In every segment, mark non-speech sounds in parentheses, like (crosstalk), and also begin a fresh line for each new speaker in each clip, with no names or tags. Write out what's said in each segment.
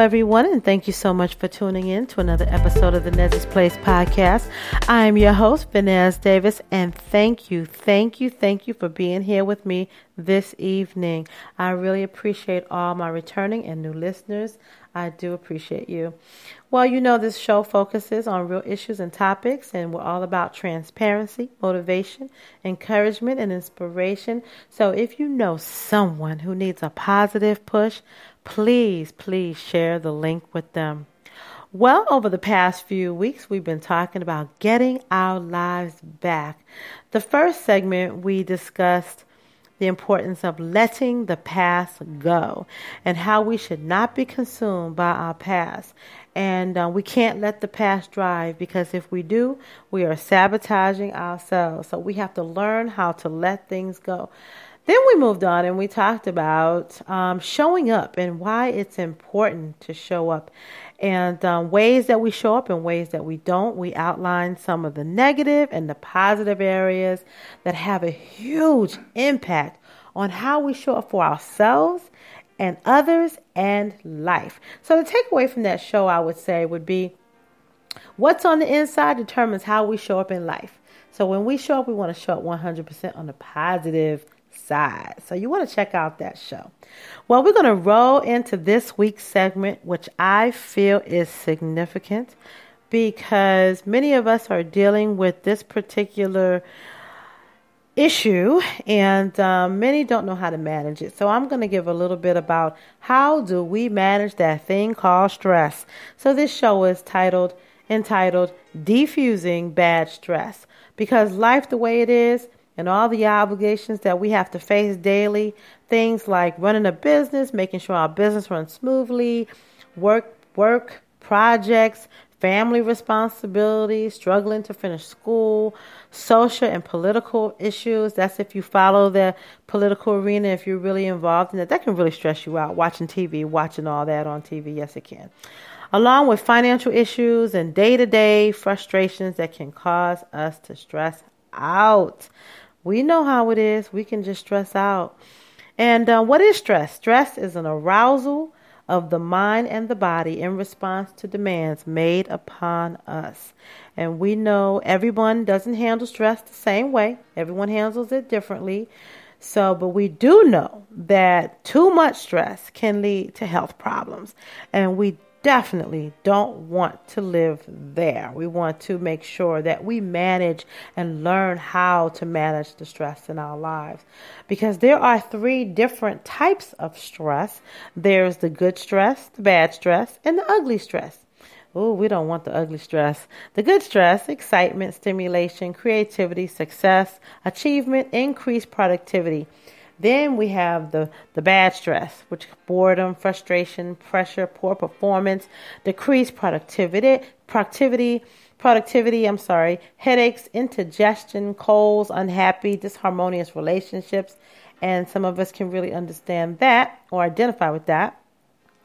everyone, and thank you so much for tuning in to another episode of the Nez's Place podcast. I am your host, Venez Davis, and thank you, thank you, thank you for being here with me this evening. I really appreciate all my returning and new listeners. I do appreciate you. Well, you know, this show focuses on real issues and topics, and we're all about transparency, motivation, encouragement, and inspiration. So if you know someone who needs a positive push, please, please share the link with them. Well, over the past few weeks, we've been talking about getting our lives back. The first segment, we discussed the importance of letting the past go and how we should not be consumed by our past. And uh, we can't let the past drive because if we do, we are sabotaging ourselves. So we have to learn how to let things go. Then we moved on and we talked about um, showing up and why it's important to show up and um, ways that we show up and ways that we don't. We outline some of the negative and the positive areas that have a huge impact on how we show up for ourselves and others and life. So, the takeaway from that show, I would say, would be what's on the inside determines how we show up in life. So, when we show up, we want to show up 100% on the positive side. So you want to check out that show. Well, we're going to roll into this week's segment, which I feel is significant because many of us are dealing with this particular issue and um, many don't know how to manage it so i'm going to give a little bit about how do we manage that thing called stress so this show is titled entitled defusing bad stress because life the way it is and all the obligations that we have to face daily. Things like running a business, making sure our business runs smoothly, work, work projects, family responsibilities, struggling to finish school, social and political issues. That's if you follow the political arena, if you're really involved in it. That can really stress you out. Watching TV, watching all that on TV, yes, it can. Along with financial issues and day to day frustrations that can cause us to stress out. We know how it is. We can just stress out. And uh, what is stress? Stress is an arousal of the mind and the body in response to demands made upon us. And we know everyone doesn't handle stress the same way, everyone handles it differently. So, but we do know that too much stress can lead to health problems. And we definitely don't want to live there. We want to make sure that we manage and learn how to manage the stress in our lives. Because there are three different types of stress there's the good stress, the bad stress, and the ugly stress. Oh, we don't want the ugly stress. The good stress, excitement, stimulation, creativity, success, achievement, increased productivity. Then we have the, the bad stress, which boredom, frustration, pressure, poor performance, decreased productivity, productivity, productivity, I'm sorry, headaches, indigestion, colds, unhappy, disharmonious relationships. And some of us can really understand that or identify with that.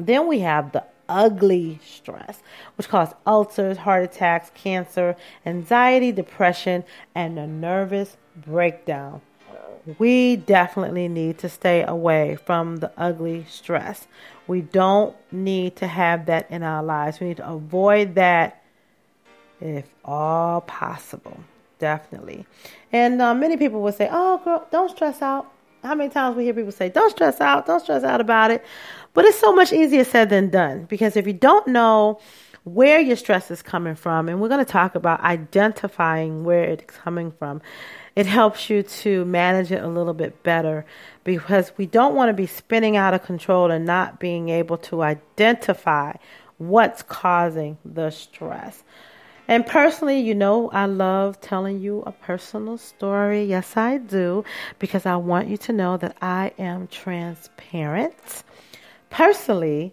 Then we have the ugly stress, which causes ulcers, heart attacks, cancer, anxiety, depression, and a nervous breakdown we definitely need to stay away from the ugly stress. We don't need to have that in our lives. We need to avoid that if all possible. Definitely. And uh, many people will say, Oh, girl, don't stress out. How many times we hear people say, Don't stress out, don't stress out about it. But it's so much easier said than done because if you don't know where your stress is coming from, and we're going to talk about identifying where it's coming from it helps you to manage it a little bit better because we don't want to be spinning out of control and not being able to identify what's causing the stress. And personally, you know, I love telling you a personal story. Yes, I do, because I want you to know that I am transparent. Personally,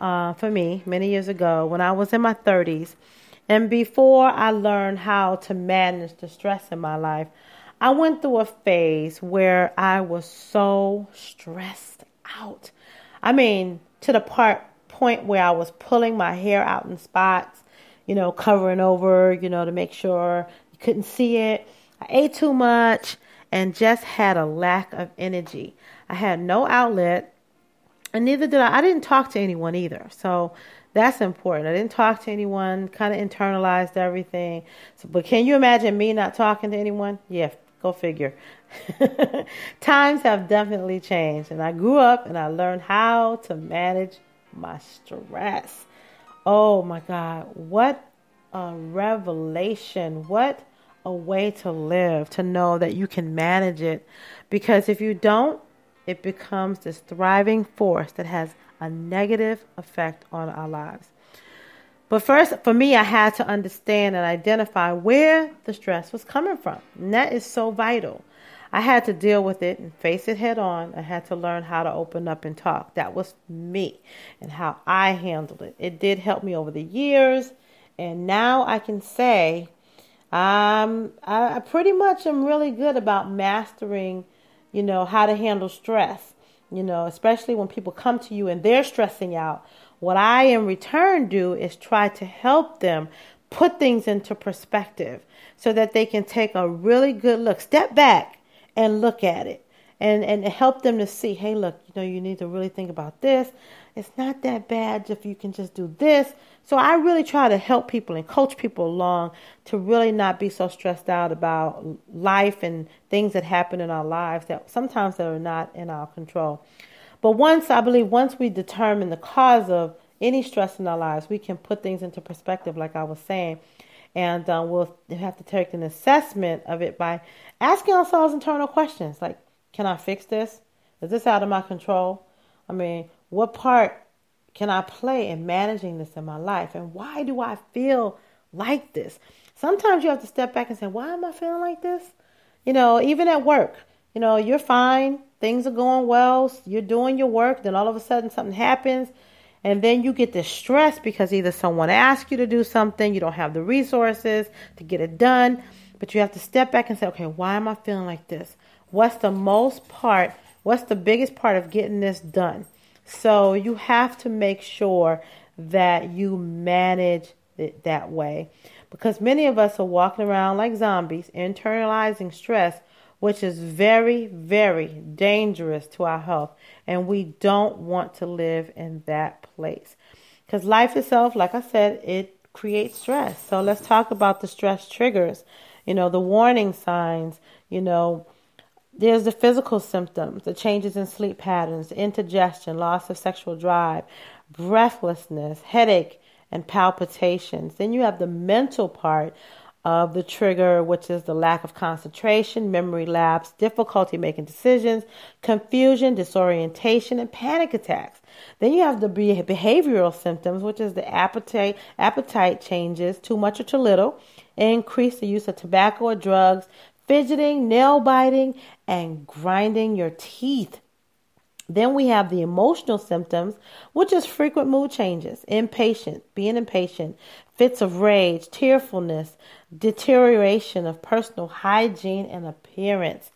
uh, for me, many years ago, when I was in my 30s, and before I learned how to manage the stress in my life, I went through a phase where I was so stressed out. I mean, to the part point where I was pulling my hair out in spots, you know, covering over, you know, to make sure you couldn't see it. I ate too much and just had a lack of energy. I had no outlet and neither did I. I didn't talk to anyone either. So that's important. I didn't talk to anyone, kind of internalized everything. So, but can you imagine me not talking to anyone? Yeah, go figure. (laughs) Times have definitely changed, and I grew up and I learned how to manage my stress. Oh my God, what a revelation! What a way to live to know that you can manage it. Because if you don't, it becomes this thriving force that has a negative effect on our lives. But first, for me, I had to understand and identify where the stress was coming from. And that is so vital. I had to deal with it and face it head on. I had to learn how to open up and talk. That was me and how I handled it. It did help me over the years. And now I can say um, I, I pretty much am really good about mastering, you know, how to handle stress. You know, especially when people come to you and they're stressing out. What I in return do is try to help them put things into perspective so that they can take a really good look, step back and look at it and, and help them to see, hey, look, you know, you need to really think about this. It's not that bad if you can just do this. So I really try to help people and coach people along to really not be so stressed out about life and things that happen in our lives that sometimes that are not in our control. But once I believe once we determine the cause of any stress in our lives, we can put things into perspective, like I was saying, and um, we'll have to take an assessment of it by asking ourselves internal questions like, can I fix this? Is this out of my control? I mean, what part can I play in managing this in my life? And why do I feel like this? Sometimes you have to step back and say, why am I feeling like this? You know, even at work, you know, you're fine, things are going well, you're doing your work, then all of a sudden something happens, and then you get distressed because either someone asked you to do something, you don't have the resources to get it done, but you have to step back and say, okay, why am I feeling like this? What's the most part, what's the biggest part of getting this done? So you have to make sure that you manage it that way. Because many of us are walking around like zombies, internalizing stress, which is very, very dangerous to our health. And we don't want to live in that place. Because life itself, like I said, it creates stress. So let's talk about the stress triggers, you know, the warning signs, you know, there's the physical symptoms, the changes in sleep patterns, indigestion, loss of sexual drive, breathlessness, headache, and palpitations. Then you have the mental part of the trigger, which is the lack of concentration, memory lapse, difficulty making decisions, confusion, disorientation, and panic attacks. Then you have the behavioral symptoms, which is the appetite appetite changes, too much or too little, increase the use of tobacco or drugs, fidgeting, nail biting, and grinding your teeth. Then we have the emotional symptoms, which is frequent mood changes, impatient, being impatient, fits of rage, tearfulness, deterioration of personal hygiene and appearance.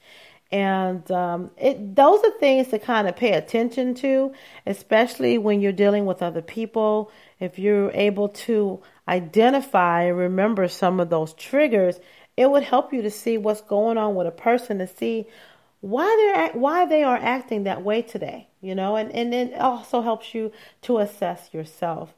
And um, it, those are things to kind of pay attention to, especially when you're dealing with other people. If you're able to identify and remember some of those triggers, it would help you to see what's going on with a person to see why they're why they are acting that way today you know and and it also helps you to assess yourself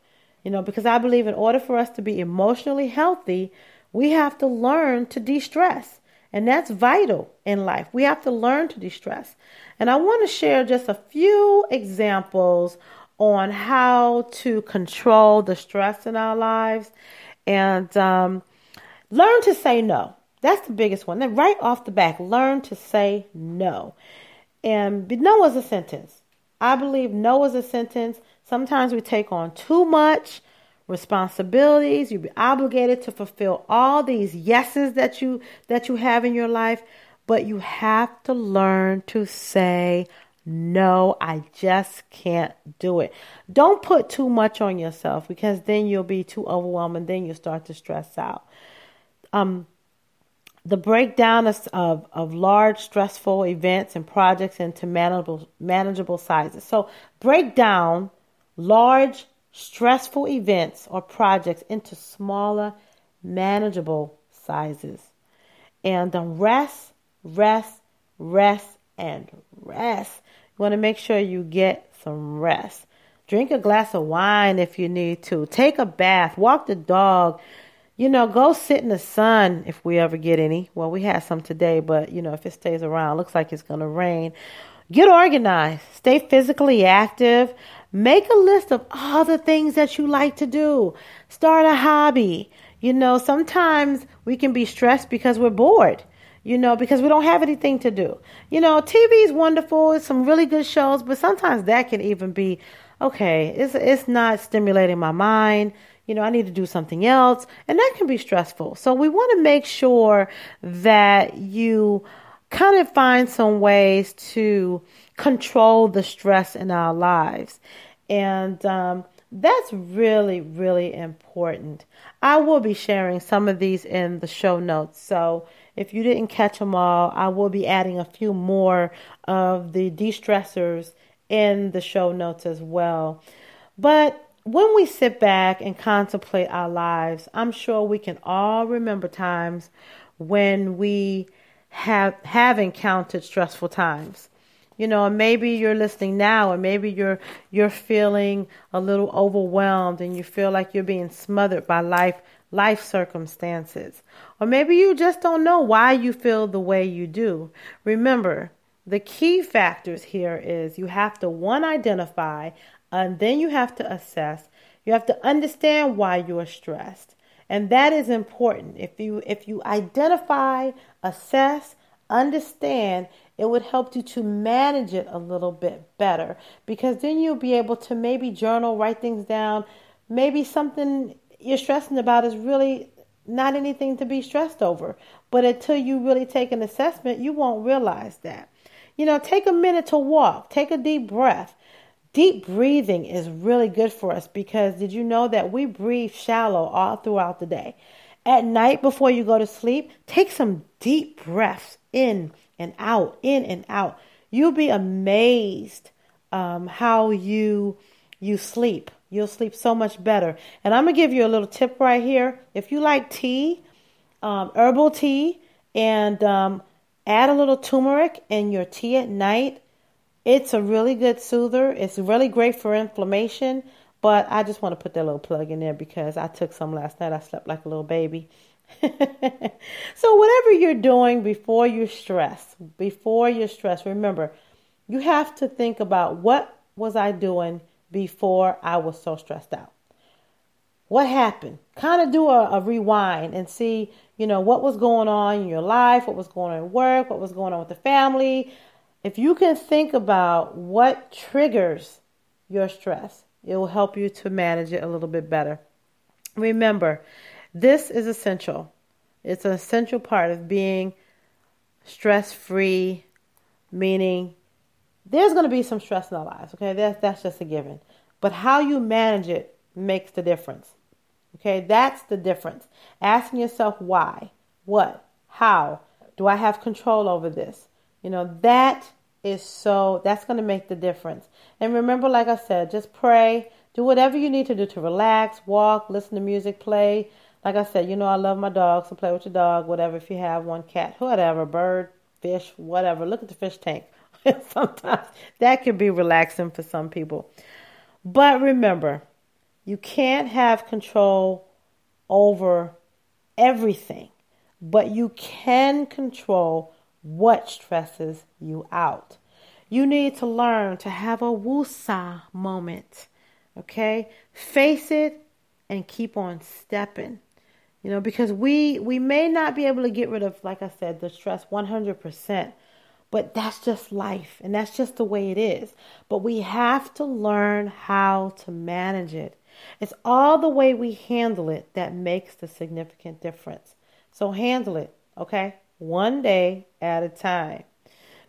you know because i believe in order for us to be emotionally healthy we have to learn to de-stress and that's vital in life we have to learn to de-stress and i want to share just a few examples on how to control the stress in our lives and um, Learn to say no. That's the biggest one. Then right off the back, learn to say no. And no is a sentence. I believe no is a sentence. Sometimes we take on too much responsibilities. You be obligated to fulfill all these yeses that you that you have in your life, but you have to learn to say no, I just can't do it. Don't put too much on yourself because then you'll be too overwhelmed and then you'll start to stress out um, the breakdown of, of, of, large stressful events and projects into manageable, manageable sizes. So break down large stressful events or projects into smaller manageable sizes. And rest, rest, rest, and rest. You want to make sure you get some rest. Drink a glass of wine if you need to. Take a bath. Walk the dog. You know, go sit in the sun if we ever get any. Well, we had some today, but you know, if it stays around, looks like it's going to rain. Get organized. Stay physically active. Make a list of all the things that you like to do. Start a hobby. You know, sometimes we can be stressed because we're bored you know, because we don't have anything to do. You know, TV is wonderful, it's some really good shows, but sometimes that can even be okay, it's it's not stimulating my mind. You know, I need to do something else, and that can be stressful. So we want to make sure that you kind of find some ways to control the stress in our lives. And um, that's really, really important. I will be sharing some of these in the show notes. So if you didn't catch them all, I will be adding a few more of the de stressors in the show notes as well. But when we sit back and contemplate our lives, I'm sure we can all remember times when we have have encountered stressful times. You know, maybe you're listening now and maybe you're you're feeling a little overwhelmed and you feel like you're being smothered by life life circumstances. Or maybe you just don't know why you feel the way you do. Remember, the key factors here is you have to one identify and then you have to assess. You have to understand why you are stressed. And that is important. If you if you identify, assess, understand, it would help you to manage it a little bit better because then you'll be able to maybe journal, write things down, maybe something you're stressing about is really not anything to be stressed over. But until you really take an assessment, you won't realize that. You know, take a minute to walk, take a deep breath. Deep breathing is really good for us because did you know that we breathe shallow all throughout the day? At night before you go to sleep, take some deep breaths in and out, in and out. You'll be amazed um, how you you sleep. You'll sleep so much better. And I'm to give you a little tip right here. If you like tea, um, herbal tea, and um, add a little turmeric in your tea at night, it's a really good soother. It's really great for inflammation. But I just want to put that little plug in there because I took some last night. I slept like a little baby. (laughs) so, whatever you're doing before you're stressed, before you're stressed, remember, you have to think about what was I doing before I was so stressed out. What happened? Kind of do a, a, rewind and see, you know, what was going on in your life, what was going on at work, what was going on with the family. If you can think about what triggers your stress, it will help you to manage it a little bit better. Remember, this is essential. It's an essential part of being stress free, meaning there's going to be some stress in our lives, okay? That's, that's just a given. But how you manage it makes the difference, okay? That's the difference. Asking yourself why, what, how, do I have control over this? You know, that is so, that's going to make the difference. And remember, like I said, just pray, do whatever you need to do to relax, walk, listen to music, play. Like I said, you know, I love my dog, so play with your dog, whatever. If you have one cat, whatever, bird, fish, whatever. Look at the fish tank. (laughs) Sometimes that can be relaxing for some people. But remember, you can't have control over everything, but you can control what stresses you out. You need to learn to have a woosah moment. Okay? Face it and keep on stepping. You know, because we we may not be able to get rid of like I said the stress 100%, but that's just life and that's just the way it is. But we have to learn how to manage it. It's all the way we handle it that makes the significant difference. So handle it, okay? One day at a time.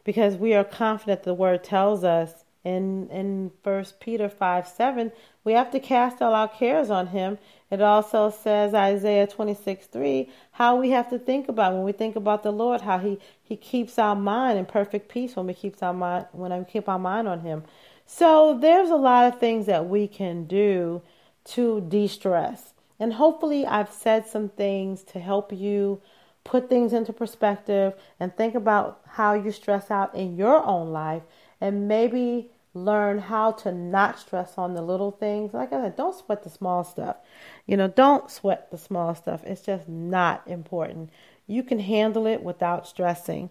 Because we are confident the word tells us in in first Peter five seven, we have to cast all our cares on him it also says Isaiah 26 3, how we have to think about when we think about the Lord, how He He keeps our mind in perfect peace when we keeps our mind when we keep our mind on Him. So there's a lot of things that we can do to de-stress. And hopefully I've said some things to help you put things into perspective and think about how you stress out in your own life and maybe learn how to not stress on the little things. Like I said, don't sweat the small stuff. You know, don't sweat the small stuff. It's just not important. You can handle it without stressing.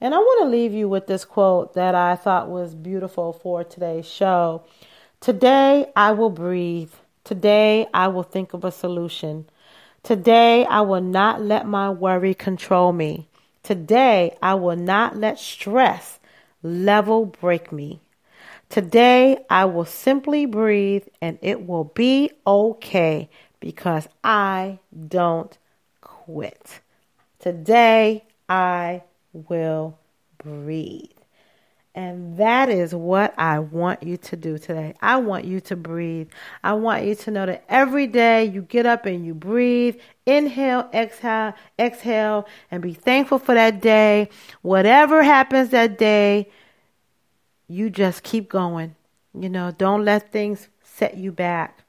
And I want to leave you with this quote that I thought was beautiful for today's show. Today I will breathe. Today I will think of a solution. Today I will not let my worry control me. Today I will not let stress level break me. Today I will simply breathe and it will be okay because I don't quit. Today I will breathe. And that is what I want you to do today. I want you to breathe. I want you to know that every day you get up and you breathe, inhale, exhale, exhale, and be thankful for that day. Whatever happens that day, you just keep going. You know, don't let things set you back.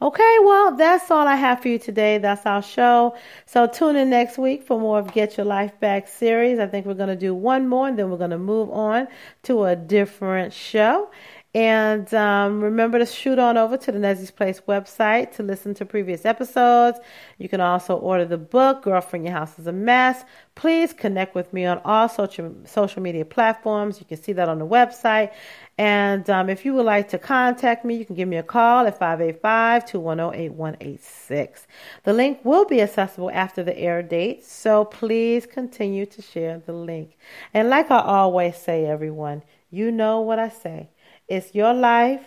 Okay, well, that's all I have for you today. That's our show. So tune in next week for more of Get Your Life Back series. I think we're going to do one more and then we're going to move on to a different show. And um, remember to shoot on over to the Nezzy's Place website to listen to previous episodes. You can also order the book, Girlfriend Your House is a Mess. Please connect with me on all social, social media platforms. You can see that on the website. And um, if you would like to contact me, you can give me a call at 585 210 8186. The link will be accessible after the air date, so please continue to share the link. And like I always say, everyone, you know what I say. It's your life,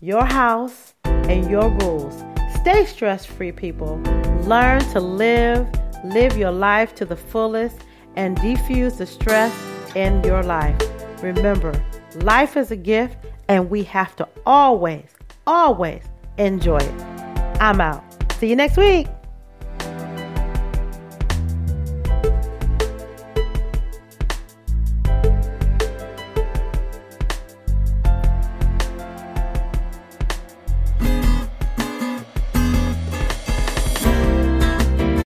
your house, and your rules. Stay stress free, people. Learn to live, live your life to the fullest, and defuse the stress in your life. Remember, life is a gift, and we have to always, always enjoy it. I'm out. See you next week.